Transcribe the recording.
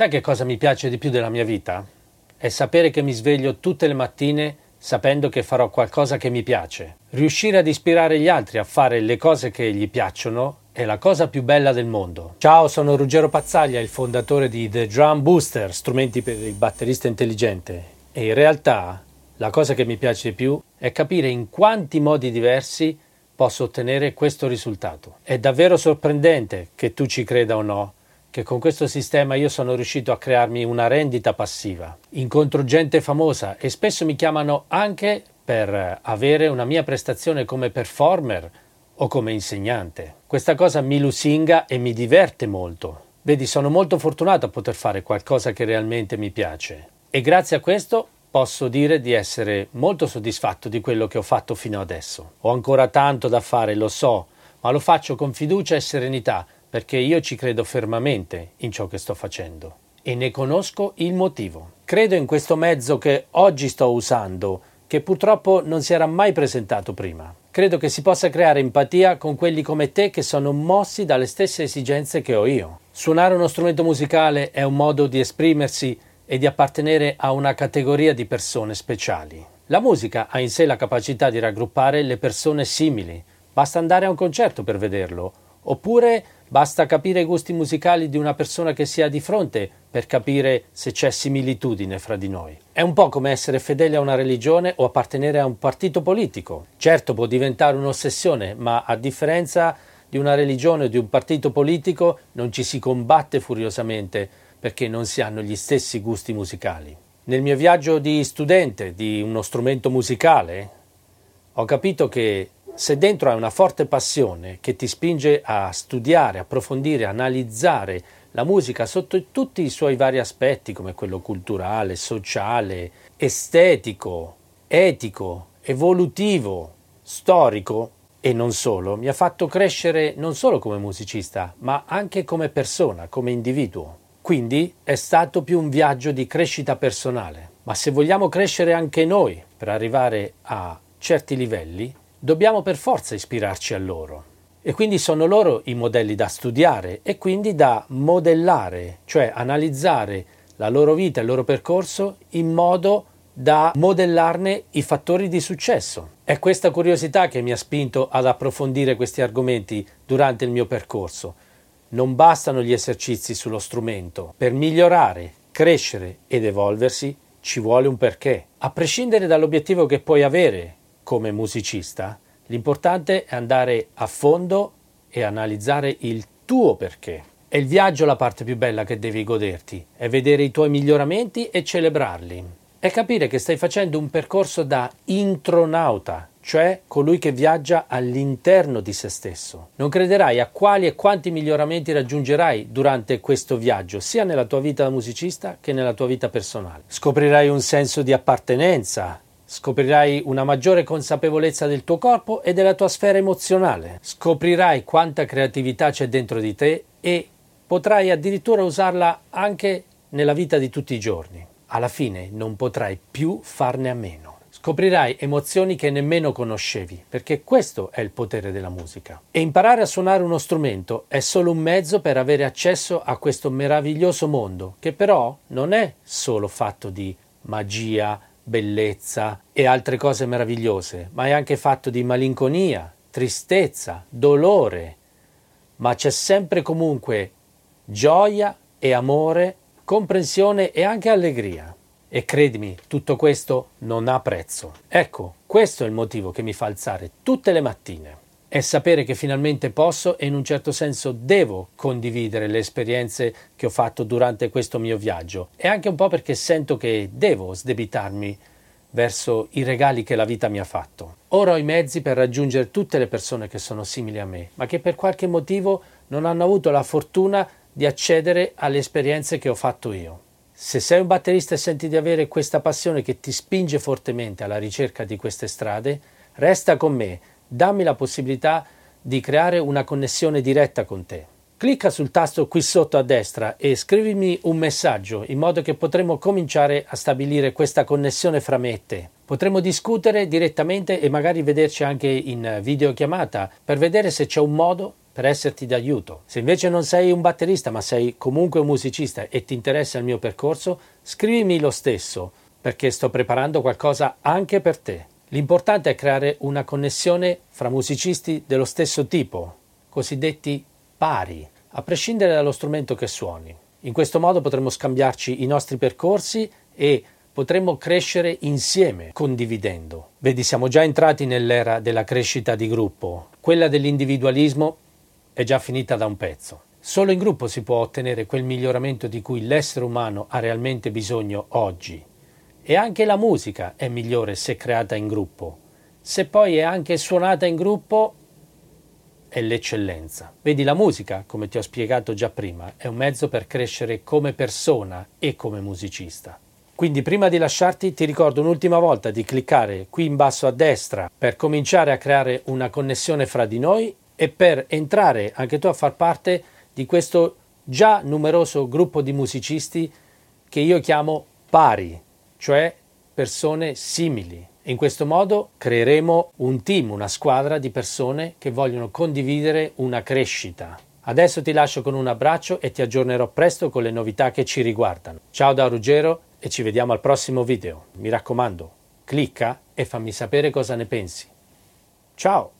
Sai che cosa mi piace di più della mia vita? È sapere che mi sveglio tutte le mattine sapendo che farò qualcosa che mi piace. Riuscire ad ispirare gli altri a fare le cose che gli piacciono è la cosa più bella del mondo. Ciao, sono Ruggero Pazzaglia, il fondatore di The Drum Booster, strumenti per il batterista intelligente. E in realtà la cosa che mi piace di più è capire in quanti modi diversi posso ottenere questo risultato. È davvero sorprendente che tu ci creda o no, che con questo sistema io sono riuscito a crearmi una rendita passiva. Incontro gente famosa e spesso mi chiamano anche per avere una mia prestazione come performer o come insegnante. Questa cosa mi lusinga e mi diverte molto. Vedi, sono molto fortunato a poter fare qualcosa che realmente mi piace e grazie a questo posso dire di essere molto soddisfatto di quello che ho fatto fino adesso. Ho ancora tanto da fare, lo so, ma lo faccio con fiducia e serenità perché io ci credo fermamente in ciò che sto facendo e ne conosco il motivo. Credo in questo mezzo che oggi sto usando, che purtroppo non si era mai presentato prima. Credo che si possa creare empatia con quelli come te che sono mossi dalle stesse esigenze che ho io. Suonare uno strumento musicale è un modo di esprimersi e di appartenere a una categoria di persone speciali. La musica ha in sé la capacità di raggruppare le persone simili. Basta andare a un concerto per vederlo, oppure Basta capire i gusti musicali di una persona che si ha di fronte per capire se c'è similitudine fra di noi. È un po' come essere fedeli a una religione o appartenere a un partito politico. Certo può diventare un'ossessione, ma a differenza di una religione o di un partito politico non ci si combatte furiosamente perché non si hanno gli stessi gusti musicali. Nel mio viaggio di studente di uno strumento musicale ho capito che se dentro hai una forte passione che ti spinge a studiare, approfondire, analizzare la musica sotto tutti i suoi vari aspetti, come quello culturale, sociale, estetico, etico, evolutivo, storico e non solo, mi ha fatto crescere non solo come musicista, ma anche come persona, come individuo. Quindi è stato più un viaggio di crescita personale. Ma se vogliamo crescere anche noi per arrivare a certi livelli, dobbiamo per forza ispirarci a loro. E quindi sono loro i modelli da studiare e quindi da modellare, cioè analizzare la loro vita il loro percorso in modo da modellarne i fattori di successo. È questa curiosità che mi ha spinto ad approfondire questi argomenti durante il mio percorso. Non bastano gli esercizi sullo strumento. Per migliorare, crescere ed evolversi ci vuole un perché. A prescindere dall'obiettivo che puoi avere come musicista, l'importante è andare a fondo e analizzare il tuo perché. È il viaggio la parte più bella che devi goderti, è vedere i tuoi miglioramenti e celebrarli. È capire che stai facendo un percorso da intronauta, cioè colui che viaggia all'interno di se stesso. Non crederai a quali e quanti miglioramenti raggiungerai durante questo viaggio, sia nella tua vita da musicista che nella tua vita personale. Scoprirai un senso di appartenenza, Scoprirai una maggiore consapevolezza del tuo corpo e della tua sfera emozionale. Scoprirai quanta creatività c'è dentro di te e potrai addirittura usarla anche nella vita di tutti i giorni. Alla fine non potrai più farne a meno. Scoprirai emozioni che nemmeno conoscevi, perché questo è il potere della musica. E imparare a suonare uno strumento è solo un mezzo per avere accesso a questo meraviglioso mondo, che però non è solo fatto di magia, bellezza e altre cose meravigliose, ma è anche fatto di malinconia, tristezza, dolore, ma c'è sempre comunque gioia e amore, comprensione e anche allegria. E credimi, tutto questo non ha prezzo. Ecco, questo è il motivo che mi fa alzare tutte le mattine è sapere che finalmente posso e in un certo senso devo condividere le esperienze che ho fatto durante questo mio viaggio e anche un po' perché sento che devo sdebitarmi verso i regali che la vita mi ha fatto. Ora ho i mezzi per raggiungere tutte le persone che sono simili a me, ma che per qualche motivo non hanno avuto la fortuna di accedere alle esperienze che ho fatto io. Se sei un batterista e senti di avere questa passione che ti spinge fortemente alla ricerca di queste strade, resta con me dammi la possibilità di creare una connessione diretta con te. Clicca sul tasto qui sotto a destra e scrivimi un messaggio in modo che potremo cominciare a stabilire questa connessione fra me e te. Potremo discutere direttamente e magari vederci anche in videochiamata per vedere se c'è un modo per esserti d'aiuto. Se invece non sei un batterista ma sei comunque un musicista e ti interessa il mio percorso, scrivimi lo stesso perché sto preparando qualcosa anche per te. L'importante è creare una connessione fra musicisti dello stesso tipo, cosiddetti pari, a prescindere dallo strumento che suoni. In questo modo potremo scambiarci i nostri percorsi e potremmo crescere insieme, condividendo. Vedi, siamo già entrati nell'era della crescita di gruppo. Quella dell'individualismo è già finita da un pezzo. Solo in gruppo si può ottenere quel miglioramento di cui l'essere umano ha realmente bisogno oggi. E anche la musica è migliore se creata in gruppo. Se poi è anche suonata in gruppo, è l'eccellenza. Vedi, la musica, come ti ho spiegato già prima, è un mezzo per crescere come persona e come musicista. Quindi prima di lasciarti ti ricordo un'ultima volta di cliccare qui in basso a destra per cominciare a creare una connessione fra di noi e per entrare anche tu a far parte di questo già numeroso gruppo di musicisti che io chiamo pari, cioè persone simili. In questo modo creeremo un team, una squadra di persone che vogliono condividere una crescita. Adesso ti lascio con un abbraccio e ti aggiornerò presto con le novità che ci riguardano. Ciao da Ruggero e ci vediamo al prossimo video. Mi raccomando, clicca e fammi sapere cosa ne pensi. Ciao!